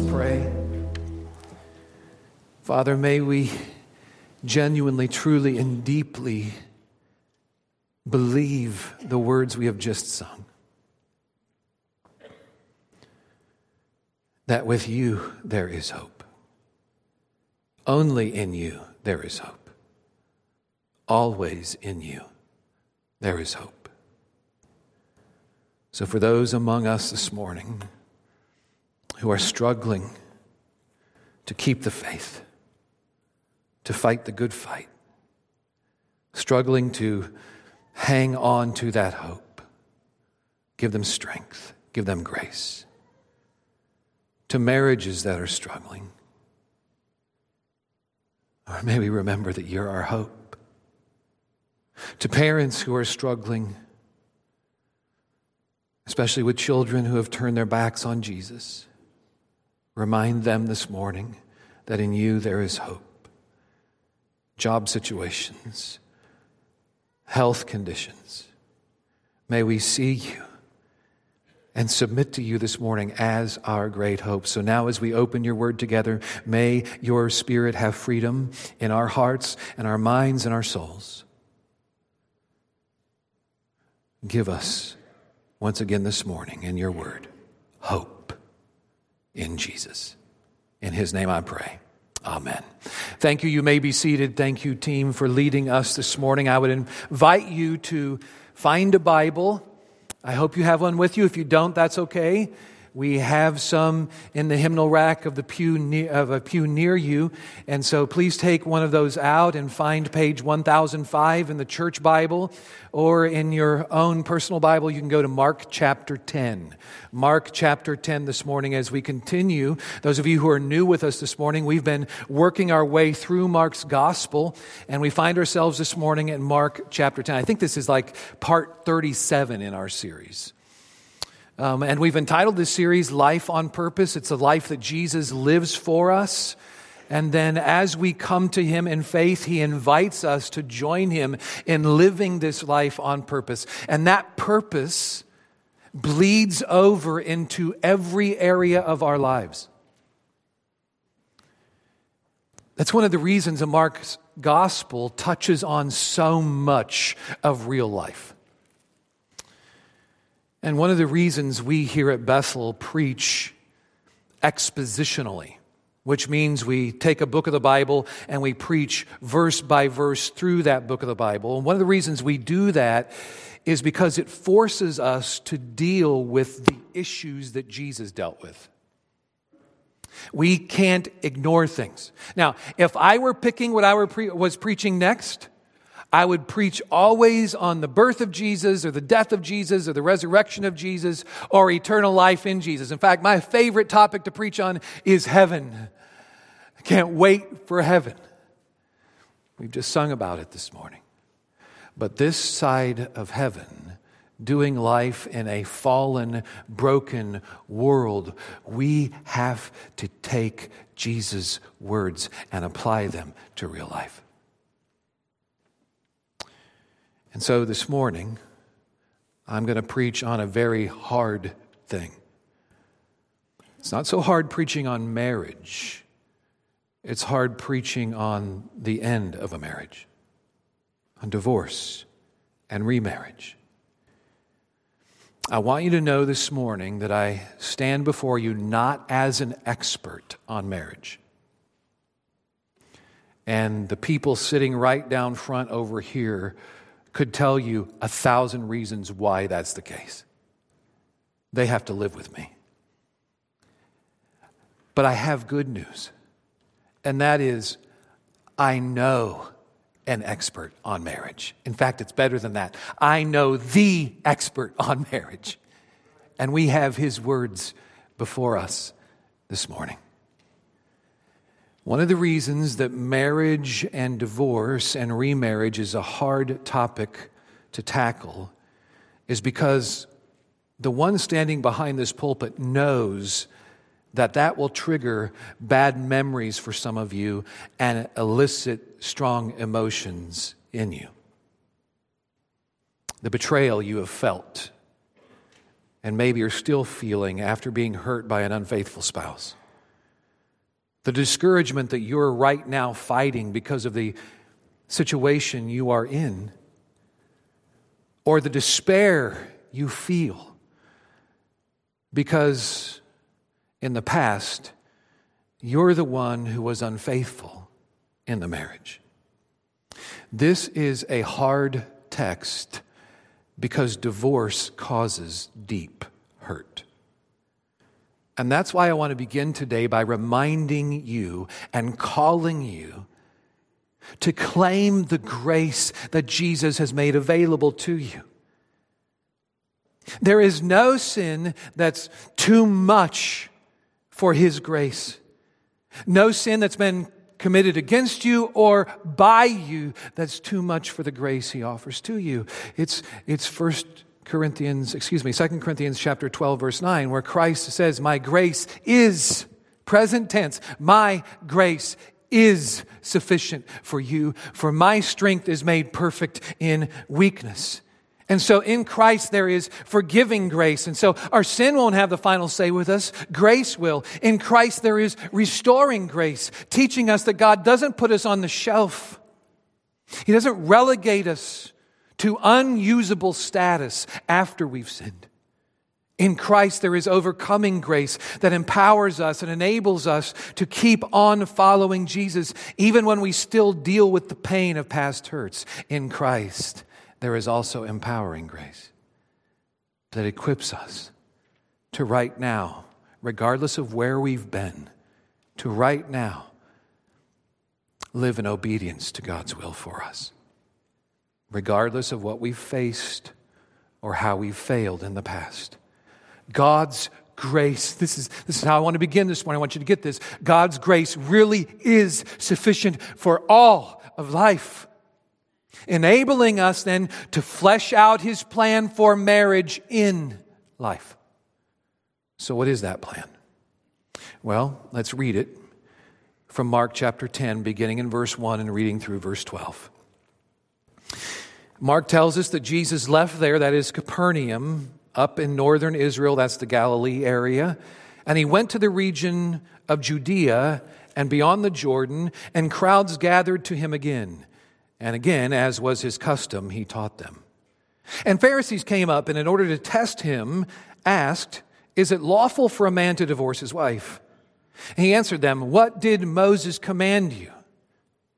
Let's pray. Father, may we genuinely, truly, and deeply believe the words we have just sung. That with you there is hope. Only in you there is hope. Always in you there is hope. So, for those among us this morning who are struggling to keep the faith, to fight the good fight, struggling to hang on to that hope, give them strength, give them grace. To marriages that are struggling, or maybe remember that you're our hope. To parents who are struggling, especially with children who have turned their backs on Jesus, remind them this morning that in you there is hope. Job situations, health conditions, may we see you and submit to you this morning as our great hope. So now, as we open your word together, may your spirit have freedom in our hearts and our minds and our souls. Give us, once again this morning, in your word, hope in Jesus. In his name I pray. Amen. Thank you. You may be seated. Thank you, team, for leading us this morning. I would invite you to find a Bible I hope you have one with you. If you don't, that's okay. We have some in the hymnal rack of the pew near, of a pew near you, and so please take one of those out and find page 1005 in the church Bible, or in your own personal Bible, you can go to Mark chapter 10. Mark chapter 10 this morning as we continue. Those of you who are new with us this morning, we've been working our way through Mark's gospel, and we find ourselves this morning in Mark chapter 10. I think this is like part 37 in our series. Um, and we've entitled this series Life on Purpose. It's a life that Jesus lives for us. And then as we come to him in faith, he invites us to join him in living this life on purpose. And that purpose bleeds over into every area of our lives. That's one of the reasons Mark's gospel touches on so much of real life. And one of the reasons we here at Bethel preach expositionally, which means we take a book of the Bible and we preach verse by verse through that book of the Bible. And one of the reasons we do that is because it forces us to deal with the issues that Jesus dealt with. We can't ignore things. Now, if I were picking what I pre- was preaching next, I would preach always on the birth of Jesus or the death of Jesus or the resurrection of Jesus or eternal life in Jesus. In fact, my favorite topic to preach on is heaven. I can't wait for heaven. We've just sung about it this morning. But this side of heaven, doing life in a fallen, broken world, we have to take Jesus' words and apply them to real life. And so this morning, I'm going to preach on a very hard thing. It's not so hard preaching on marriage, it's hard preaching on the end of a marriage, on divorce and remarriage. I want you to know this morning that I stand before you not as an expert on marriage. And the people sitting right down front over here could tell you a thousand reasons why that's the case. They have to live with me. But I have good news, and that is I know an expert on marriage. In fact, it's better than that. I know the expert on marriage. And we have his words before us this morning. One of the reasons that marriage and divorce and remarriage is a hard topic to tackle is because the one standing behind this pulpit knows that that will trigger bad memories for some of you and elicit strong emotions in you. The betrayal you have felt and maybe you're still feeling after being hurt by an unfaithful spouse the discouragement that you're right now fighting because of the situation you are in, or the despair you feel because in the past you're the one who was unfaithful in the marriage. This is a hard text because divorce causes deep hurt. And that's why I want to begin today by reminding you and calling you to claim the grace that Jesus has made available to you. There is no sin that's too much for His grace. No sin that's been committed against you or by you that's too much for the grace He offers to you. It's, it's first Corinthians, excuse me, 2 Corinthians chapter 12 verse 9 where Christ says, "My grace is present tense. My grace is sufficient for you, for my strength is made perfect in weakness." And so in Christ there is forgiving grace. And so our sin won't have the final say with us. Grace will. In Christ there is restoring grace, teaching us that God doesn't put us on the shelf. He doesn't relegate us to unusable status after we've sinned. In Christ, there is overcoming grace that empowers us and enables us to keep on following Jesus, even when we still deal with the pain of past hurts. In Christ, there is also empowering grace that equips us to right now, regardless of where we've been, to right now live in obedience to God's will for us regardless of what we've faced or how we've failed in the past. God's grace, this is, this is how I want to begin this morning. I want you to get this. God's grace really is sufficient for all of life, enabling us then to flesh out his plan for marriage in life. So, what is that plan? Well, let's read it from Mark chapter 10, beginning in verse 1 and reading through verse 12. Mark tells us that Jesus left there, that is Capernaum, up in northern Israel, that's the Galilee area, and he went to the region of Judea and beyond the Jordan, and crowds gathered to him again. And again, as was his custom, he taught them. And Pharisees came up and, in order to test him, asked, Is it lawful for a man to divorce his wife? And he answered them, What did Moses command you?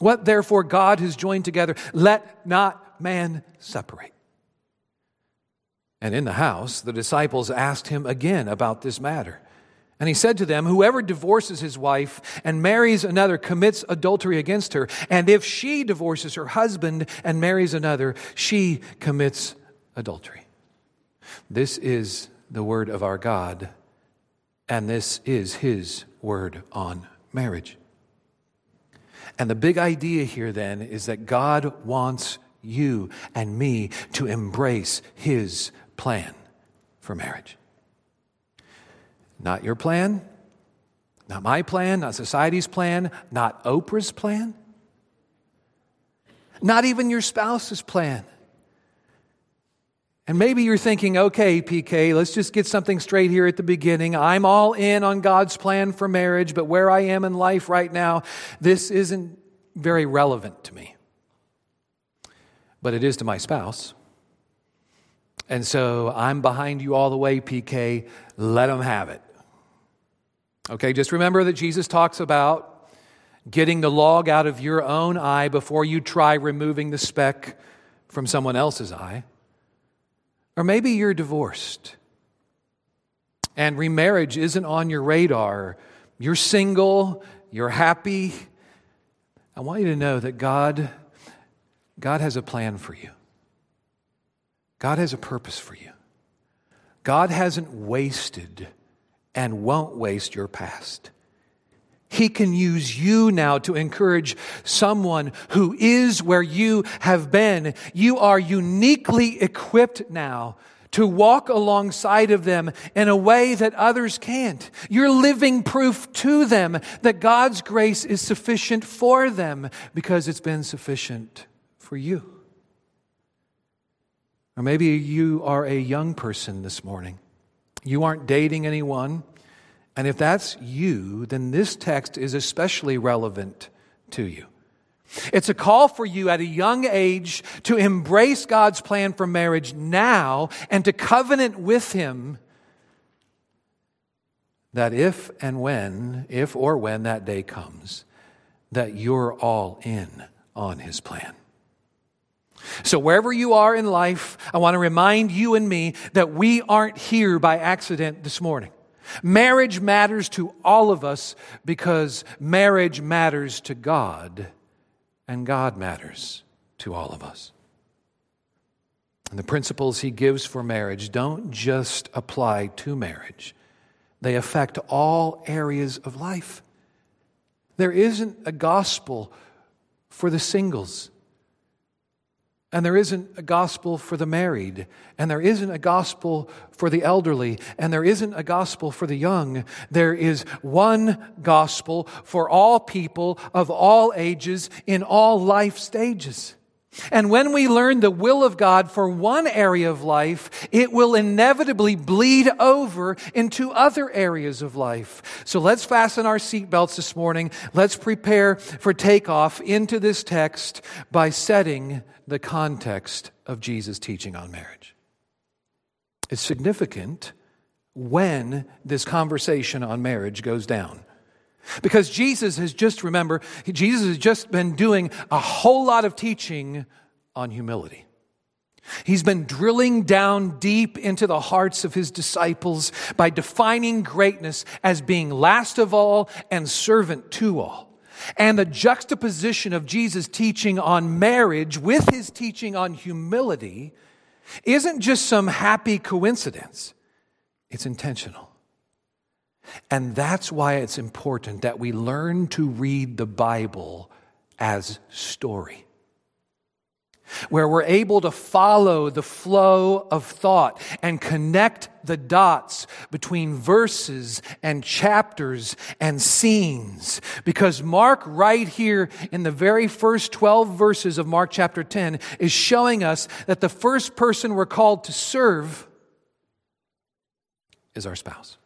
What therefore God has joined together, let not man separate. And in the house, the disciples asked him again about this matter. And he said to them, Whoever divorces his wife and marries another commits adultery against her. And if she divorces her husband and marries another, she commits adultery. This is the word of our God, and this is his word on marriage. And the big idea here then is that God wants you and me to embrace His plan for marriage. Not your plan, not my plan, not society's plan, not Oprah's plan, not even your spouse's plan. And maybe you're thinking, okay, PK, let's just get something straight here at the beginning. I'm all in on God's plan for marriage, but where I am in life right now, this isn't very relevant to me. But it is to my spouse. And so I'm behind you all the way, PK. Let them have it. Okay, just remember that Jesus talks about getting the log out of your own eye before you try removing the speck from someone else's eye. Or maybe you're divorced and remarriage isn't on your radar. You're single, you're happy. I want you to know that God, God has a plan for you. God has a purpose for you. God hasn't wasted and won't waste your past. He can use you now to encourage someone who is where you have been. You are uniquely equipped now to walk alongside of them in a way that others can't. You're living proof to them that God's grace is sufficient for them because it's been sufficient for you. Or maybe you are a young person this morning. You aren't dating anyone. And if that's you, then this text is especially relevant to you. It's a call for you at a young age to embrace God's plan for marriage now and to covenant with Him that if and when, if or when that day comes, that you're all in on His plan. So, wherever you are in life, I want to remind you and me that we aren't here by accident this morning. Marriage matters to all of us because marriage matters to God and God matters to all of us. And the principles he gives for marriage don't just apply to marriage, they affect all areas of life. There isn't a gospel for the singles. And there isn't a gospel for the married, and there isn't a gospel for the elderly, and there isn't a gospel for the young. There is one gospel for all people of all ages in all life stages. And when we learn the will of God for one area of life, it will inevitably bleed over into other areas of life. So let's fasten our seatbelts this morning. Let's prepare for takeoff into this text by setting the context of Jesus' teaching on marriage. It's significant when this conversation on marriage goes down. Because Jesus has just, remember, Jesus has just been doing a whole lot of teaching on humility. He's been drilling down deep into the hearts of his disciples by defining greatness as being last of all and servant to all. And the juxtaposition of Jesus' teaching on marriage with his teaching on humility isn't just some happy coincidence, it's intentional. And that's why it's important that we learn to read the Bible as story, where we're able to follow the flow of thought and connect the dots between verses and chapters and scenes. Because Mark, right here in the very first 12 verses of Mark chapter 10, is showing us that the first person we're called to serve is our spouse.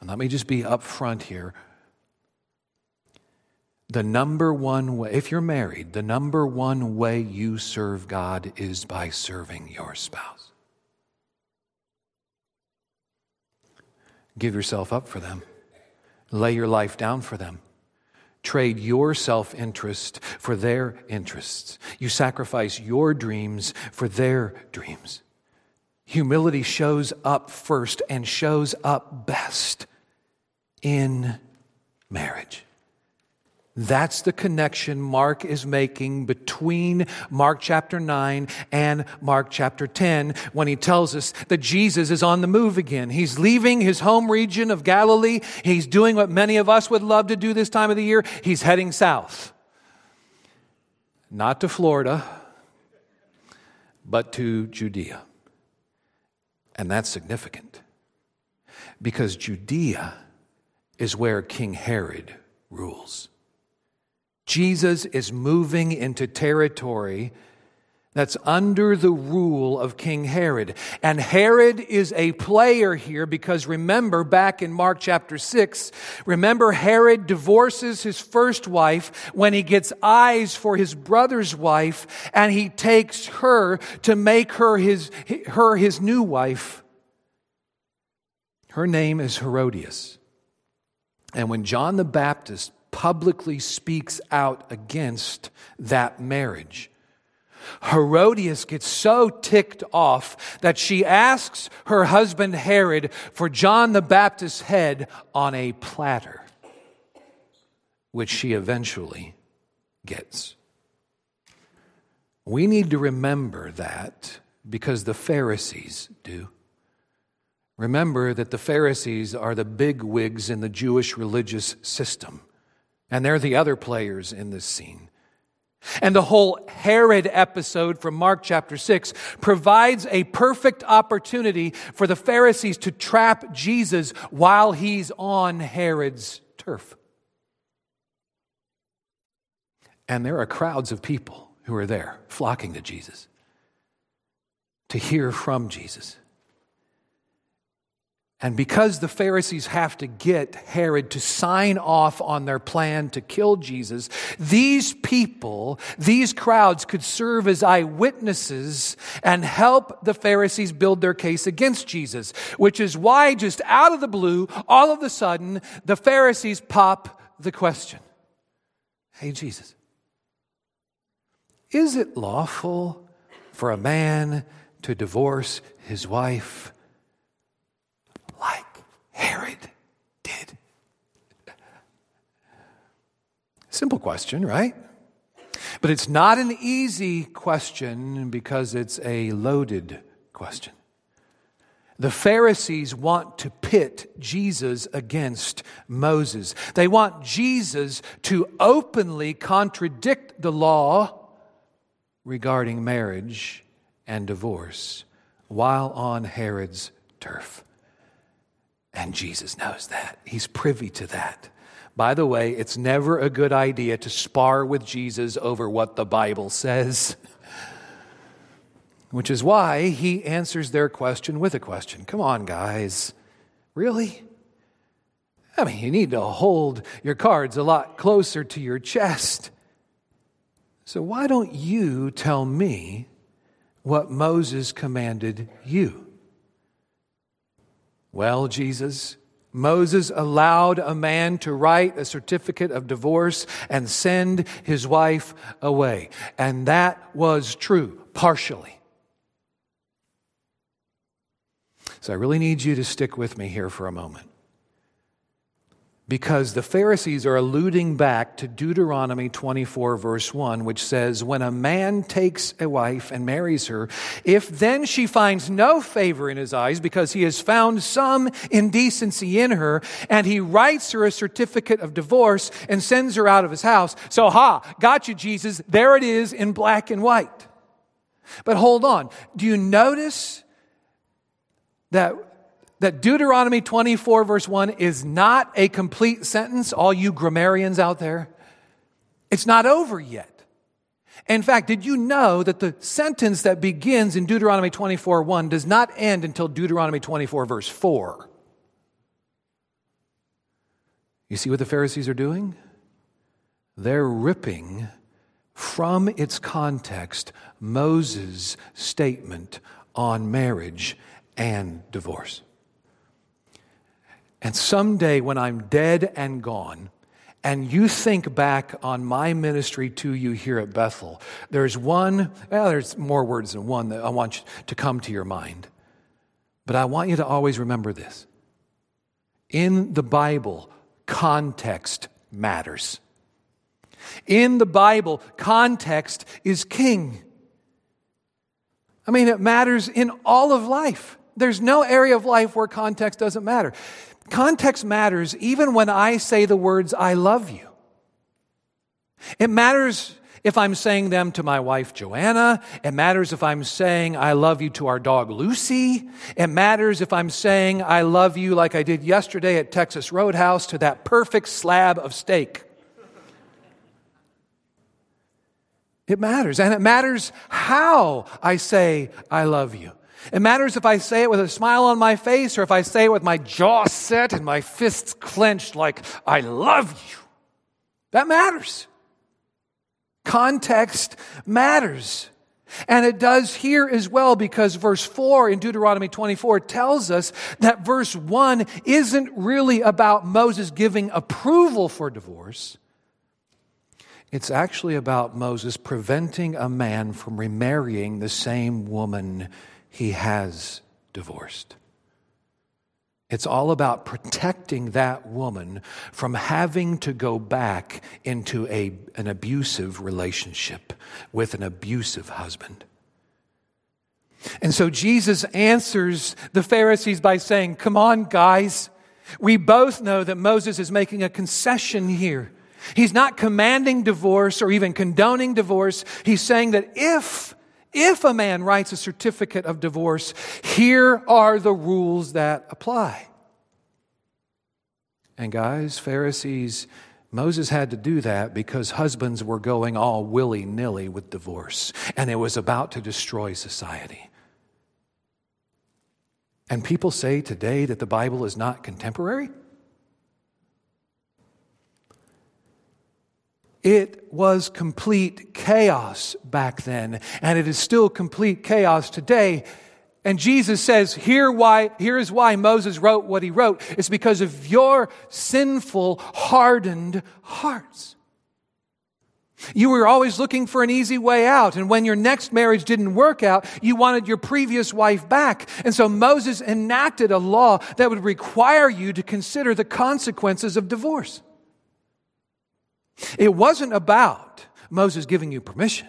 And let me just be upfront here. The number one way, if you're married, the number one way you serve God is by serving your spouse. Give yourself up for them, lay your life down for them. Trade your self interest for their interests. You sacrifice your dreams for their dreams. Humility shows up first and shows up best in marriage. That's the connection Mark is making between Mark chapter 9 and Mark chapter 10 when he tells us that Jesus is on the move again. He's leaving his home region of Galilee. He's doing what many of us would love to do this time of the year. He's heading south. Not to Florida, but to Judea. And that's significant because Judea is where King Herod rules. Jesus is moving into territory that's under the rule of King Herod. And Herod is a player here because remember back in Mark chapter 6, remember Herod divorces his first wife when he gets eyes for his brother's wife and he takes her to make her his, her his new wife. Her name is Herodias. And when John the Baptist publicly speaks out against that marriage, Herodias gets so ticked off that she asks her husband Herod for John the Baptist's head on a platter, which she eventually gets. We need to remember that because the Pharisees do. Remember that the Pharisees are the big wigs in the Jewish religious system, and they're the other players in this scene. And the whole Herod episode from Mark chapter 6 provides a perfect opportunity for the Pharisees to trap Jesus while he's on Herod's turf. And there are crowds of people who are there flocking to Jesus to hear from Jesus. And because the Pharisees have to get Herod to sign off on their plan to kill Jesus, these people, these crowds could serve as eyewitnesses and help the Pharisees build their case against Jesus, which is why, just out of the blue, all of a sudden, the Pharisees pop the question Hey, Jesus, is it lawful for a man to divorce his wife? Like Herod did? Simple question, right? But it's not an easy question because it's a loaded question. The Pharisees want to pit Jesus against Moses. They want Jesus to openly contradict the law regarding marriage and divorce while on Herod's turf. And Jesus knows that. He's privy to that. By the way, it's never a good idea to spar with Jesus over what the Bible says, which is why he answers their question with a question. Come on, guys. Really? I mean, you need to hold your cards a lot closer to your chest. So, why don't you tell me what Moses commanded you? Well, Jesus, Moses allowed a man to write a certificate of divorce and send his wife away. And that was true, partially. So I really need you to stick with me here for a moment because the Pharisees are alluding back to Deuteronomy 24, verse 1, which says, When a man takes a wife and marries her, if then she finds no favor in his eyes because he has found some indecency in her, and he writes her a certificate of divorce and sends her out of his house. So, ha, got you, Jesus. There it is in black and white. But hold on. Do you notice that that Deuteronomy 24, verse 1 is not a complete sentence, all you grammarians out there. It's not over yet. In fact, did you know that the sentence that begins in Deuteronomy 24, 1 does not end until Deuteronomy 24, verse 4? You see what the Pharisees are doing? They're ripping from its context Moses' statement on marriage and divorce. And someday when I'm dead and gone, and you think back on my ministry to you here at Bethel, there's one, well, there's more words than one that I want to come to your mind. But I want you to always remember this. In the Bible, context matters. In the Bible, context is king. I mean, it matters in all of life. There's no area of life where context doesn't matter. Context matters even when I say the words, I love you. It matters if I'm saying them to my wife Joanna. It matters if I'm saying I love you to our dog Lucy. It matters if I'm saying I love you like I did yesterday at Texas Roadhouse to that perfect slab of steak. It matters. And it matters how I say I love you. It matters if I say it with a smile on my face or if I say it with my jaw set and my fists clenched like, I love you. That matters. Context matters. And it does here as well because verse 4 in Deuteronomy 24 tells us that verse 1 isn't really about Moses giving approval for divorce. It's actually about Moses preventing a man from remarrying the same woman he has divorced. It's all about protecting that woman from having to go back into a, an abusive relationship with an abusive husband. And so Jesus answers the Pharisees by saying, Come on, guys. We both know that Moses is making a concession here. He's not commanding divorce or even condoning divorce. He's saying that if, if a man writes a certificate of divorce, here are the rules that apply. And guys, Pharisees, Moses had to do that because husbands were going all willy nilly with divorce, and it was about to destroy society. And people say today that the Bible is not contemporary? It was complete chaos back then, and it is still complete chaos today. And Jesus says, Here, why, here is why Moses wrote what he wrote. It's because of your sinful, hardened hearts. You were always looking for an easy way out. And when your next marriage didn't work out, you wanted your previous wife back. And so Moses enacted a law that would require you to consider the consequences of divorce. It wasn't about Moses giving you permission,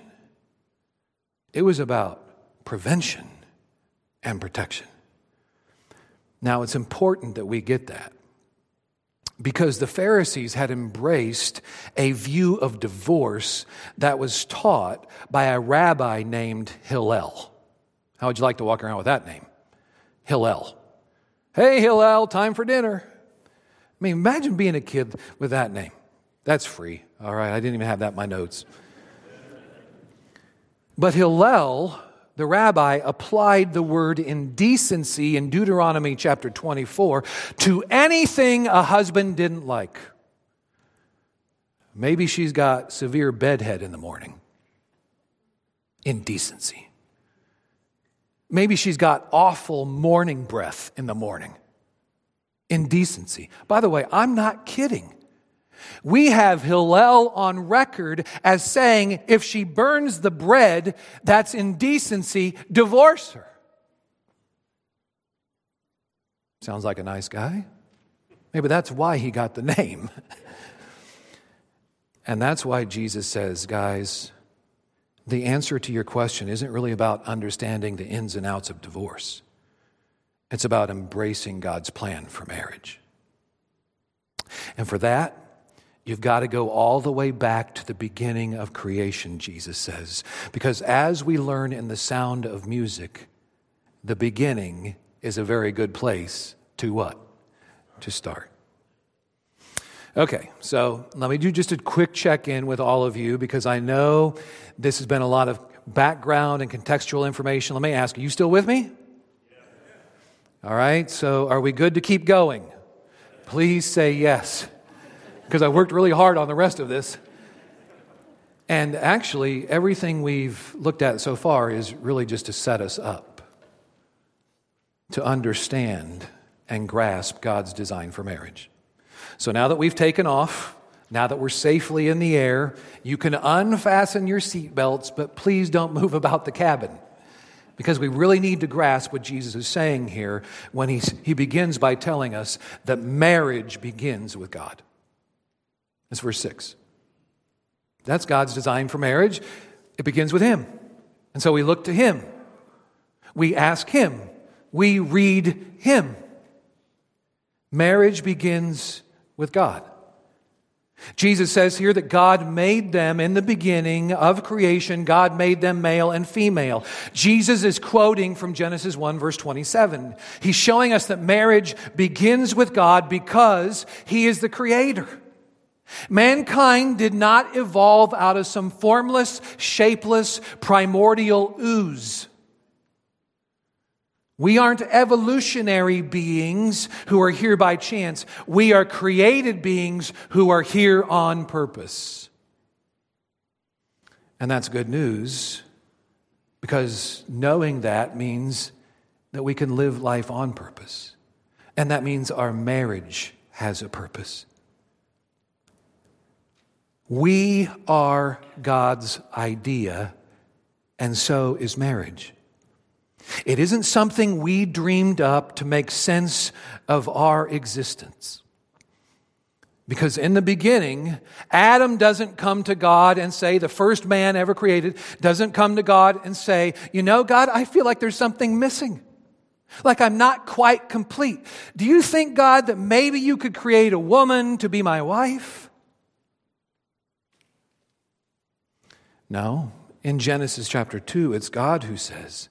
it was about prevention and protection. Now, it's important that we get that because the Pharisees had embraced a view of divorce that was taught by a rabbi named Hillel. How would you like to walk around with that name? Hillel. Hey, Hillel, time for dinner. I mean, imagine being a kid with that name. That's free. All right, I didn't even have that in my notes. But Hillel the rabbi applied the word indecency in Deuteronomy chapter 24 to anything a husband didn't like. Maybe she's got severe bedhead in the morning. Indecency. Maybe she's got awful morning breath in the morning. Indecency. By the way, I'm not kidding. We have Hillel on record as saying if she burns the bread, that's indecency, divorce her. Sounds like a nice guy. Maybe that's why he got the name. and that's why Jesus says, guys, the answer to your question isn't really about understanding the ins and outs of divorce. It's about embracing God's plan for marriage. And for that, You've got to go all the way back to the beginning of creation, Jesus says. Because as we learn in the sound of music, the beginning is a very good place to what? To start. Okay, so let me do just a quick check in with all of you because I know this has been a lot of background and contextual information. Let me ask, are you still with me? All right, so are we good to keep going? Please say yes because I worked really hard on the rest of this. And actually, everything we've looked at so far is really just to set us up to understand and grasp God's design for marriage. So now that we've taken off, now that we're safely in the air, you can unfasten your seatbelts, but please don't move about the cabin. Because we really need to grasp what Jesus is saying here when he's, he begins by telling us that marriage begins with God. That's verse 6. That's God's design for marriage. It begins with Him. And so we look to Him. We ask Him. We read Him. Marriage begins with God. Jesus says here that God made them in the beginning of creation. God made them male and female. Jesus is quoting from Genesis 1 verse 27. He's showing us that marriage begins with God because He is the creator. Mankind did not evolve out of some formless, shapeless, primordial ooze. We aren't evolutionary beings who are here by chance. We are created beings who are here on purpose. And that's good news because knowing that means that we can live life on purpose. And that means our marriage has a purpose. We are God's idea, and so is marriage. It isn't something we dreamed up to make sense of our existence. Because in the beginning, Adam doesn't come to God and say, the first man ever created doesn't come to God and say, you know, God, I feel like there's something missing. Like I'm not quite complete. Do you think, God, that maybe you could create a woman to be my wife? No. In Genesis chapter 2, it's God who says,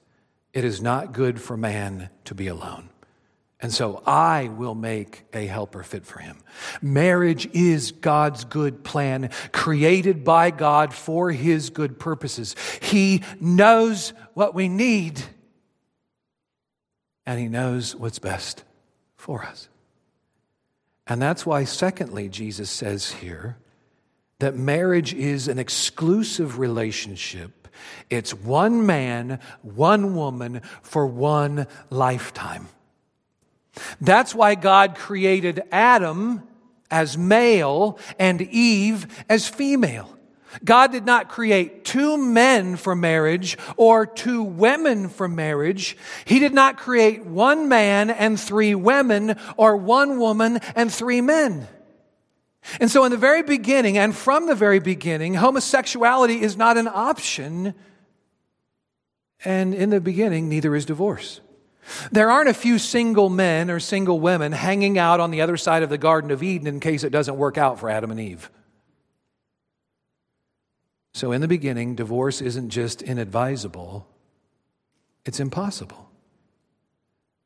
It is not good for man to be alone. And so I will make a helper fit for him. Marriage is God's good plan, created by God for his good purposes. He knows what we need, and he knows what's best for us. And that's why, secondly, Jesus says here that marriage is an exclusive relationship. It's one man, one woman for one lifetime. That's why God created Adam as male and Eve as female. God did not create two men for marriage or two women for marriage. He did not create one man and three women or one woman and three men. And so, in the very beginning and from the very beginning, homosexuality is not an option. And in the beginning, neither is divorce. There aren't a few single men or single women hanging out on the other side of the Garden of Eden in case it doesn't work out for Adam and Eve. So, in the beginning, divorce isn't just inadvisable, it's impossible.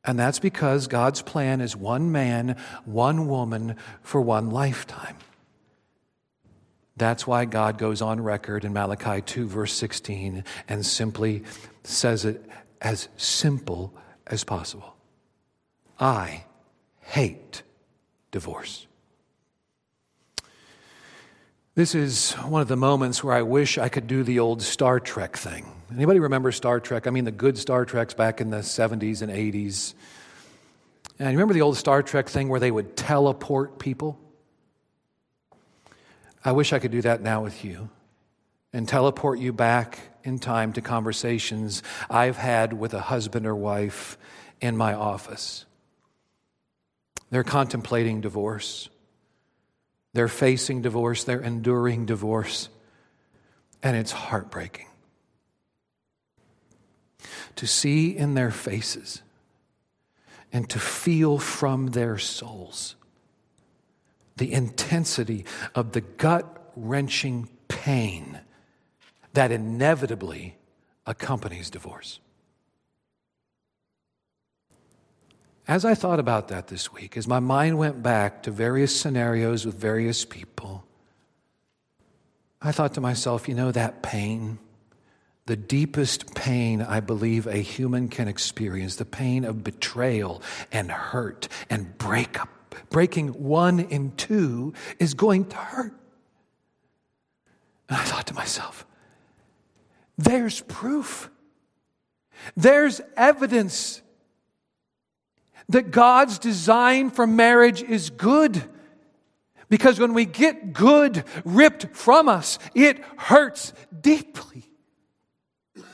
And that's because God's plan is one man, one woman for one lifetime. That's why God goes on record in Malachi 2, verse 16, and simply says it as simple as possible. I hate divorce. This is one of the moments where I wish I could do the old Star Trek thing. Anybody remember Star Trek? I mean, the good Star Treks back in the 70s and 80s. And you remember the old Star Trek thing where they would teleport people? I wish I could do that now with you and teleport you back in time to conversations I've had with a husband or wife in my office. They're contemplating divorce. They're facing divorce. They're enduring divorce. And it's heartbreaking to see in their faces and to feel from their souls the intensity of the gut wrenching pain that inevitably accompanies divorce. As I thought about that this week, as my mind went back to various scenarios with various people, I thought to myself, you know, that pain, the deepest pain I believe a human can experience, the pain of betrayal and hurt and breakup, breaking one in two is going to hurt. And I thought to myself, there's proof. There's evidence that God's design for marriage is good. Because when we get good ripped from us, it hurts deeply. But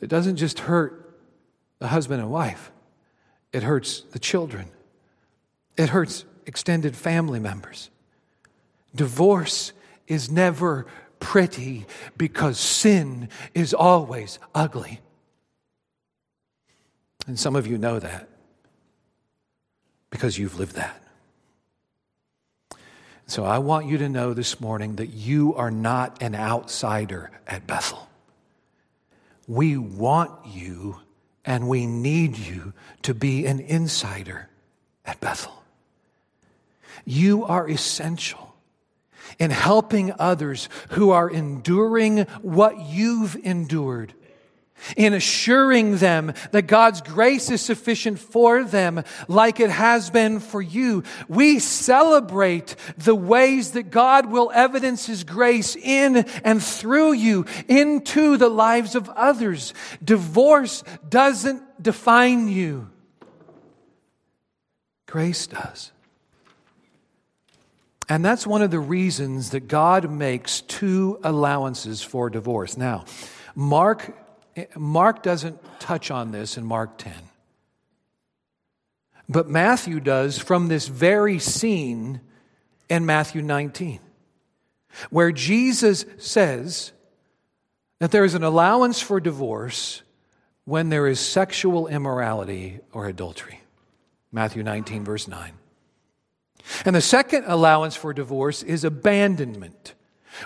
it doesn't just hurt the husband and wife, it hurts the children, it hurts extended family members. Divorce is never pretty because sin is always ugly. And some of you know that because you've lived that. So I want you to know this morning that you are not an outsider at Bethel. We want you and we need you to be an insider at Bethel. You are essential in helping others who are enduring what you've endured, in assuring them that God's grace is sufficient for them like it has been for you. We celebrate the ways that God will evidence His grace in and through you into the lives of others. Divorce doesn't define you. Grace does. And that's one of the reasons that God makes two allowances for divorce. Now, Mark, Mark doesn't touch on this in Mark 10. But Matthew does from this very scene in Matthew 19, where Jesus says that there is an allowance for divorce when there is sexual immorality or adultery. Matthew 19, verse 9. And the second allowance for divorce is abandonment.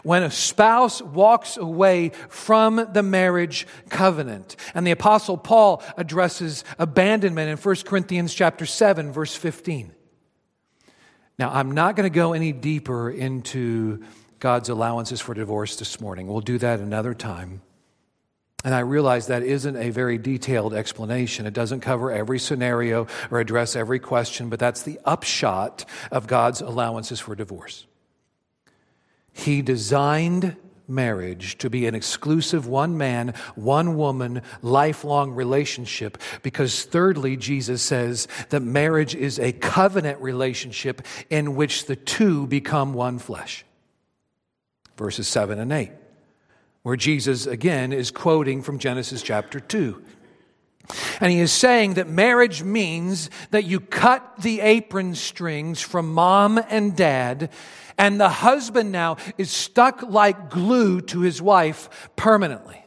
When a spouse walks away from the marriage covenant. And the apostle Paul addresses abandonment in 1 Corinthians chapter 7 verse 15. Now, I'm not going to go any deeper into God's allowances for divorce this morning. We'll do that another time. And I realize that isn't a very detailed explanation. It doesn't cover every scenario or address every question, but that's the upshot of God's allowances for divorce. He designed marriage to be an exclusive one man, one woman, lifelong relationship because, thirdly, Jesus says that marriage is a covenant relationship in which the two become one flesh. Verses 7 and 8 where Jesus again is quoting from Genesis chapter 2. And he is saying that marriage means that you cut the apron strings from mom and dad, and the husband now is stuck like glue to his wife permanently.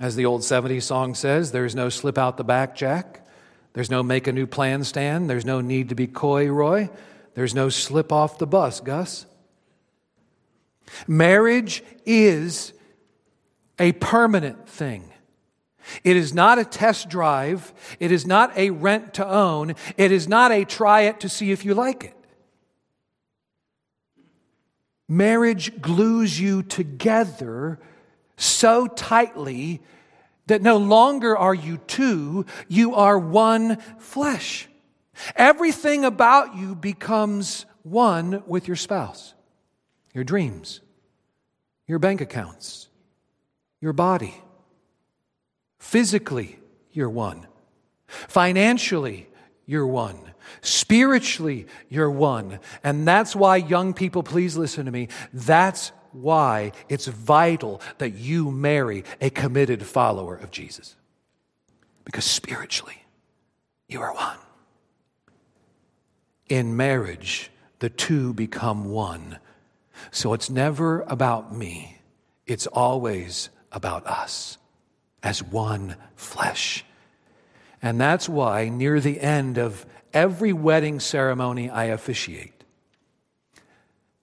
As the old 70s song says, there's no slip out the back, Jack. There's no make a new plan stand. There's no need to be coy, Roy. There's no slip off the bus, Gus. Marriage is a permanent thing. It is not a test drive. It is not a rent to own. It is not a try it to see if you like it. Marriage glues you together so tightly that no longer are you two, you are one flesh. Everything about you becomes one with your spouse your dreams, your bank accounts, your body. Physically, you're one. Financially, you're one. Spiritually, you're one. And that's why, young people, please listen to me. That's why it's vital that you marry a committed follower of Jesus. Because spiritually, you are one. In marriage, the two become one so it's never about me, it's always about us as one flesh. And that's why, near the end of every wedding ceremony I officiate,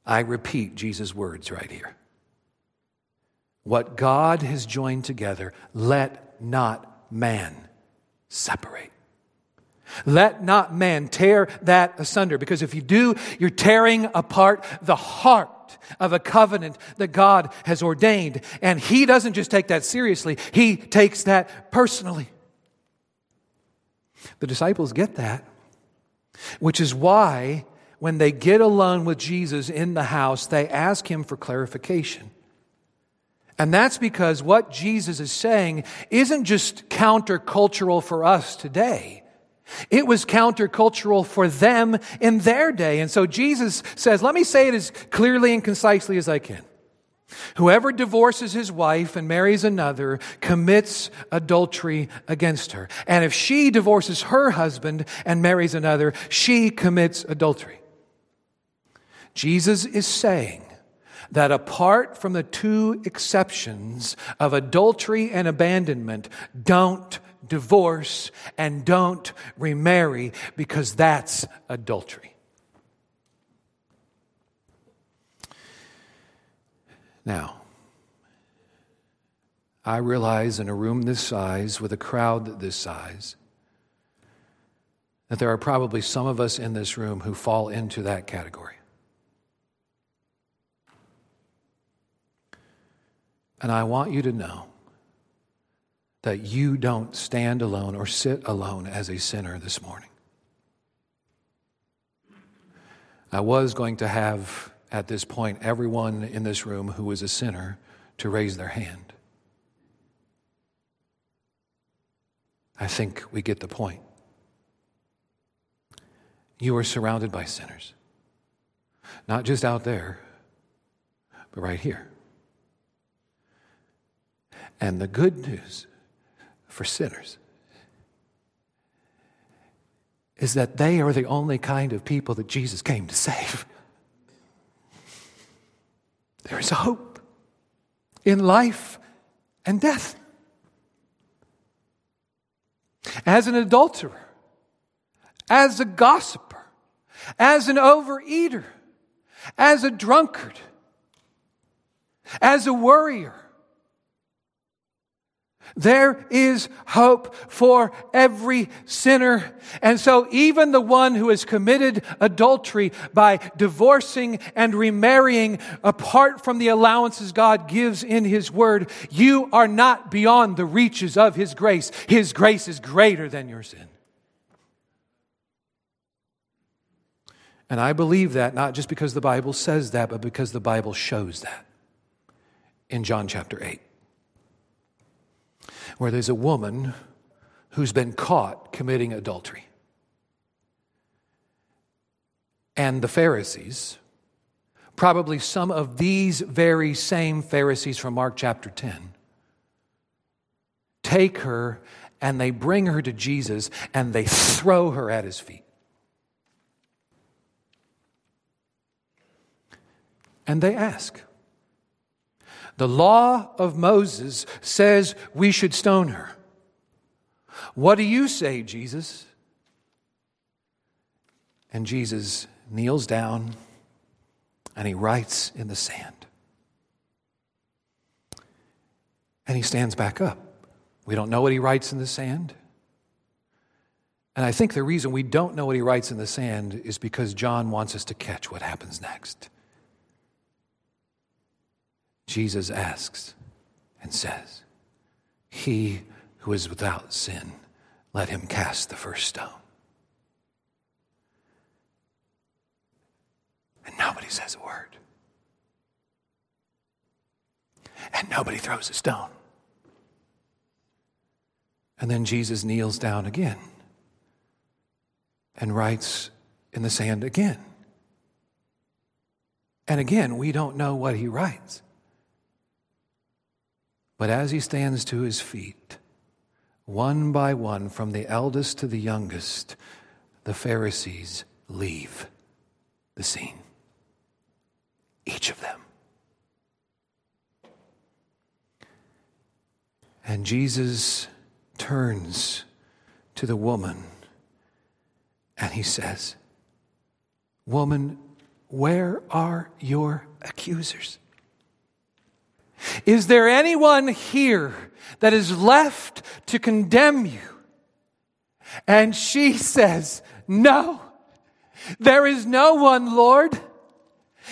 I repeat Jesus' words right here. What God has joined together, let not man separate. Let not man tear that asunder, because if you do, you're tearing apart the heart of a covenant that God has ordained. And He doesn't just take that seriously, He takes that personally. The disciples get that, which is why when they get alone with Jesus in the house, they ask Him for clarification. And that's because what Jesus is saying isn't just countercultural for us today. It was countercultural for them in their day. And so Jesus says, let me say it as clearly and concisely as I can. Whoever divorces his wife and marries another commits adultery against her. And if she divorces her husband and marries another, she commits adultery. Jesus is saying that apart from the two exceptions of adultery and abandonment, don't divorce and don't remarry because that's adultery. Now, I realize in a room this size, with a crowd this size, that there are probably some of us in this room who fall into that category. And I want you to know that you don't stand alone or sit alone as a sinner this morning. I was going to have, at this point, everyone in this room who is a sinner to raise their hand. I think we get the point. You are surrounded by sinners, not just out there, but right here. And the good news for sinners is that they are the only kind of people that Jesus came to save. There is hope in life and death. As an adulterer, as a gossiper, as an overeater, as a drunkard, as a worrier, there is hope for every sinner. And so even the one who has committed adultery by divorcing and remarrying apart from the allowances God gives in His Word, you are not beyond the reaches of His grace. His grace is greater than your sin. And I believe that not just because the Bible says that, but because the Bible shows that in John chapter 8 where there's a woman who's been caught committing adultery. And the Pharisees, probably some of these very same Pharisees from Mark chapter 10, take her and they bring her to Jesus and they throw her at his feet. And they ask, the law of Moses says we should stone her. What do you say, Jesus? And Jesus kneels down and he writes in the sand. And he stands back up. We don't know what he writes in the sand. And I think the reason we don't know what he writes in the sand is because John wants us to catch what happens next. Jesus asks and says, He who is without sin, let him cast the first stone. And nobody says a word. And nobody throws a stone. And then Jesus kneels down again and writes in the sand again. And again, we don't know what he writes. But as he stands to his feet, one by one, from the eldest to the youngest, the Pharisees leave the scene. Each of them. And Jesus turns to the woman and he says, Woman, where are your accusers? Is there anyone here that is left to condemn you? And she says, No, there is no one, Lord.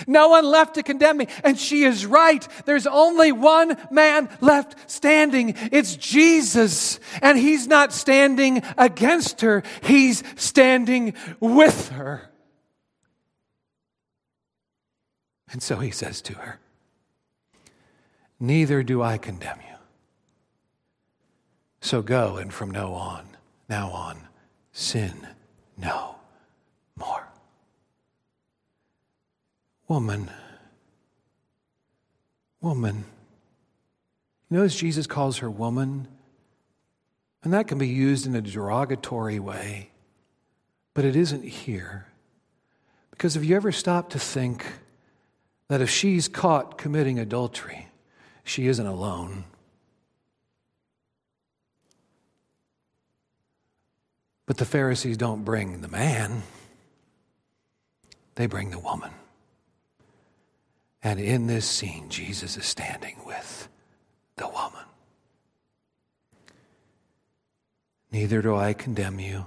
No one left to condemn me. And she is right. There's only one man left standing. It's Jesus. And he's not standing against her, he's standing with her. And so he says to her, Neither do I condemn you. So go and from now on, now on, sin no more. Woman, woman. You notice Jesus calls her woman, and that can be used in a derogatory way, but it isn't here. Because have you ever stopped to think that if she's caught committing adultery, she isn't alone. But the Pharisees don't bring the man, they bring the woman. And in this scene, Jesus is standing with the woman. Neither do I condemn you.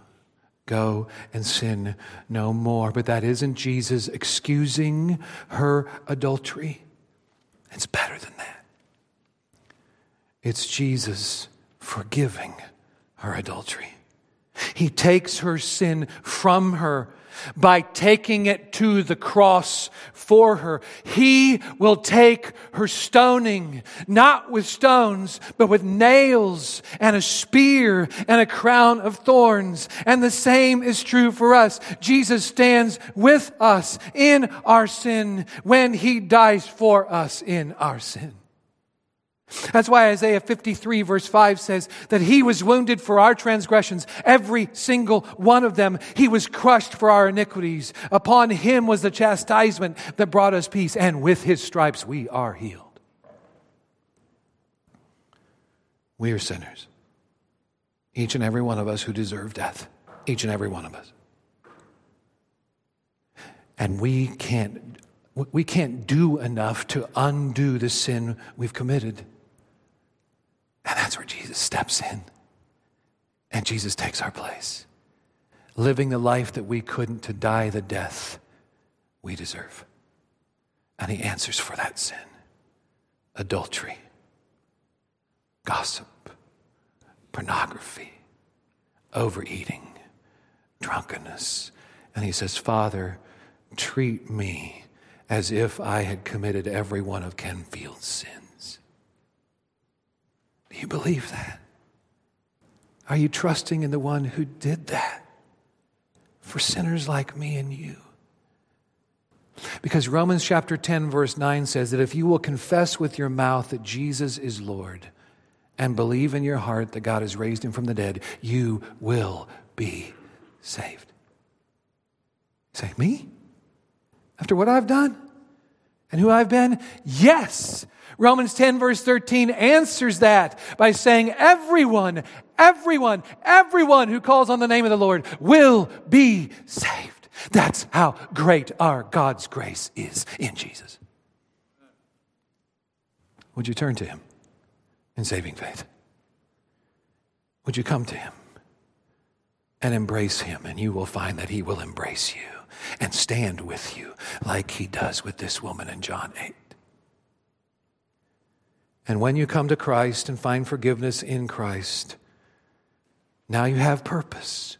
Go and sin no more. But that isn't Jesus excusing her adultery. It's better than that. It's Jesus forgiving her adultery. He takes her sin from her by taking it to the cross for her. He will take her stoning, not with stones, but with nails and a spear and a crown of thorns. And the same is true for us. Jesus stands with us in our sin when he dies for us in our sin. That's why Isaiah 53, verse 5 says that he was wounded for our transgressions, every single one of them. He was crushed for our iniquities. Upon him was the chastisement that brought us peace, and with his stripes we are healed. We are sinners. Each and every one of us who deserve death. Each and every one of us. And we can't, we can't do enough to undo the sin we've committed. And that's where Jesus steps in. And Jesus takes our place, living the life that we couldn't to die the death we deserve. And he answers for that sin adultery, gossip, pornography, overeating, drunkenness. And he says, Father, treat me as if I had committed every one of Ken Field's sins. Do you believe that? Are you trusting in the one who did that for sinners like me and you? Because Romans chapter 10, verse 9 says that if you will confess with your mouth that Jesus is Lord and believe in your heart that God has raised him from the dead, you will be saved. Say, me? After what I've done and who I've been? Yes. Romans 10, verse 13 answers that by saying, Everyone, everyone, everyone who calls on the name of the Lord will be saved. That's how great our God's grace is in Jesus. Would you turn to Him in saving faith? Would you come to Him and embrace Him, and you will find that He will embrace you and stand with you like He does with this woman in John 8. And when you come to Christ and find forgiveness in Christ, now you have purpose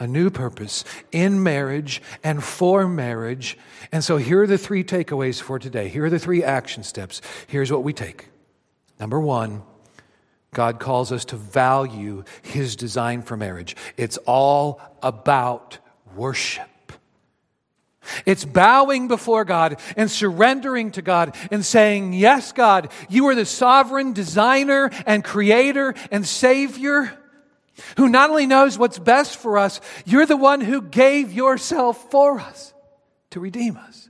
a new purpose in marriage and for marriage. And so here are the three takeaways for today. Here are the three action steps. Here's what we take. Number one, God calls us to value his design for marriage. It's all about worship. It's bowing before God and surrendering to God and saying, Yes, God, you are the sovereign designer and creator and savior who not only knows what's best for us, you're the one who gave yourself for us to redeem us.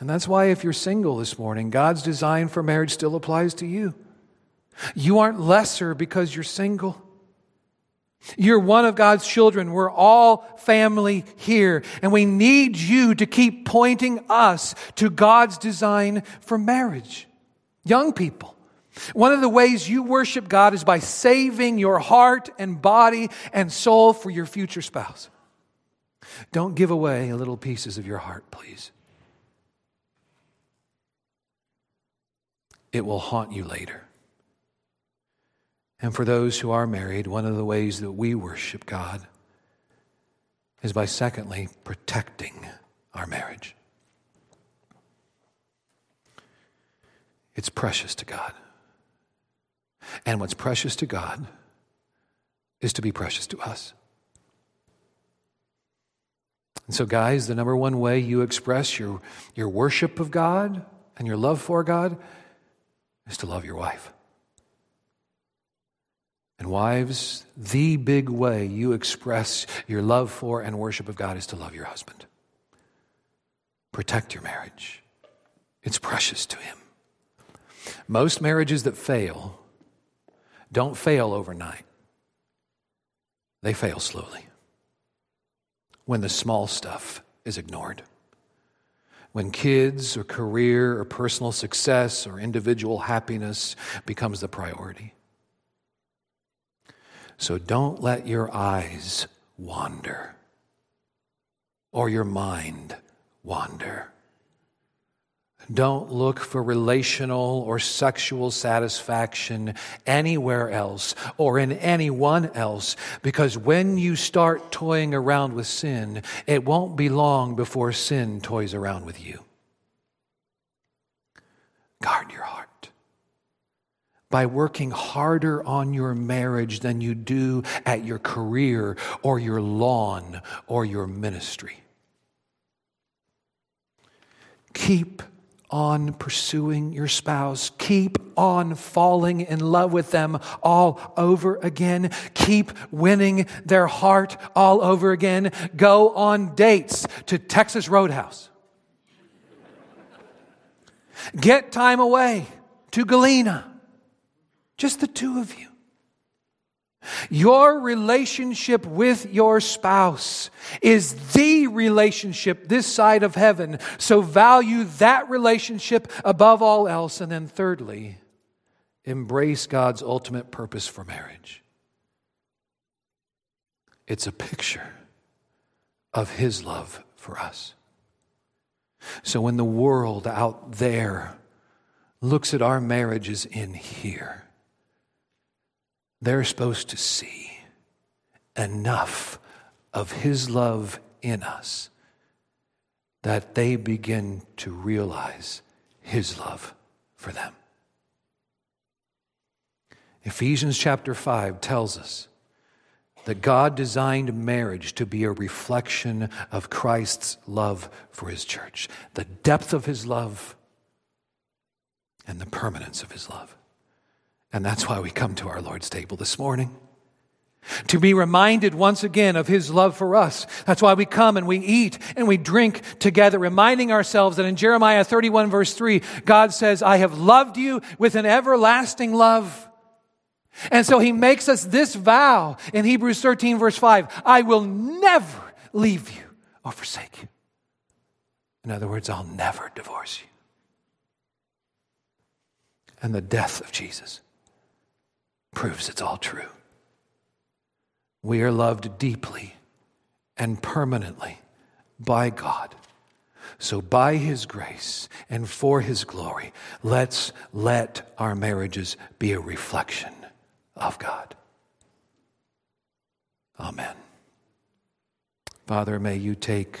And that's why, if you're single this morning, God's design for marriage still applies to you. You aren't lesser because you're single. You're one of God's children. We're all family here. And we need you to keep pointing us to God's design for marriage. Young people, one of the ways you worship God is by saving your heart and body and soul for your future spouse. Don't give away little pieces of your heart, please. It will haunt you later. And for those who are married, one of the ways that we worship God is by, secondly, protecting our marriage. It's precious to God. And what's precious to God is to be precious to us. And so, guys, the number one way you express your, your worship of God and your love for God is to love your wife. And, wives, the big way you express your love for and worship of God is to love your husband. Protect your marriage, it's precious to him. Most marriages that fail don't fail overnight, they fail slowly. When the small stuff is ignored. When kids or career or personal success or individual happiness becomes the priority. So don't let your eyes wander or your mind wander. Don't look for relational or sexual satisfaction anywhere else or in anyone else, because when you start toying around with sin, it won't be long before sin toys around with you. Guard your heart by working harder on your marriage than you do at your career or your lawn or your ministry. Keep on pursuing your spouse. Keep on falling in love with them all over again. Keep winning their heart all over again. Go on dates to Texas Roadhouse. Get time away to Galena. Just the two of you. Your relationship with your spouse is the relationship this side of heaven. So value that relationship above all else. And then, thirdly, embrace God's ultimate purpose for marriage. It's a picture of His love for us. So when the world out there looks at our marriages in here, they're supposed to see enough of His love in us that they begin to realize His love for them. Ephesians chapter 5 tells us that God designed marriage to be a reflection of Christ's love for his church, the depth of his love and the permanence of his love. And that's why we come to our Lord's table this morning. To be reminded once again of his love for us. That's why we come and we eat and we drink together, reminding ourselves that in Jeremiah 31, verse 3, God says, I have loved you with an everlasting love. And so he makes us this vow in Hebrews 13, verse 5 I will never leave you or forsake you. In other words, I'll never divorce you. And the death of Jesus proves it's all true. We are loved deeply and permanently by God. So, by His grace and for His glory, let's let our marriages be a reflection of God. Amen. Father, may you take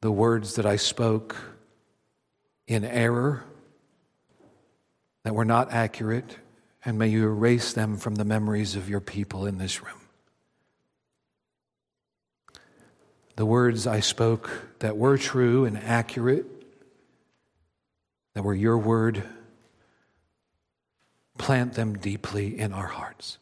the words that I spoke in error, that were not accurate, and may you erase them from the memories of your people in this room. The words I spoke that were true and accurate, that were your word, plant them deeply in our hearts.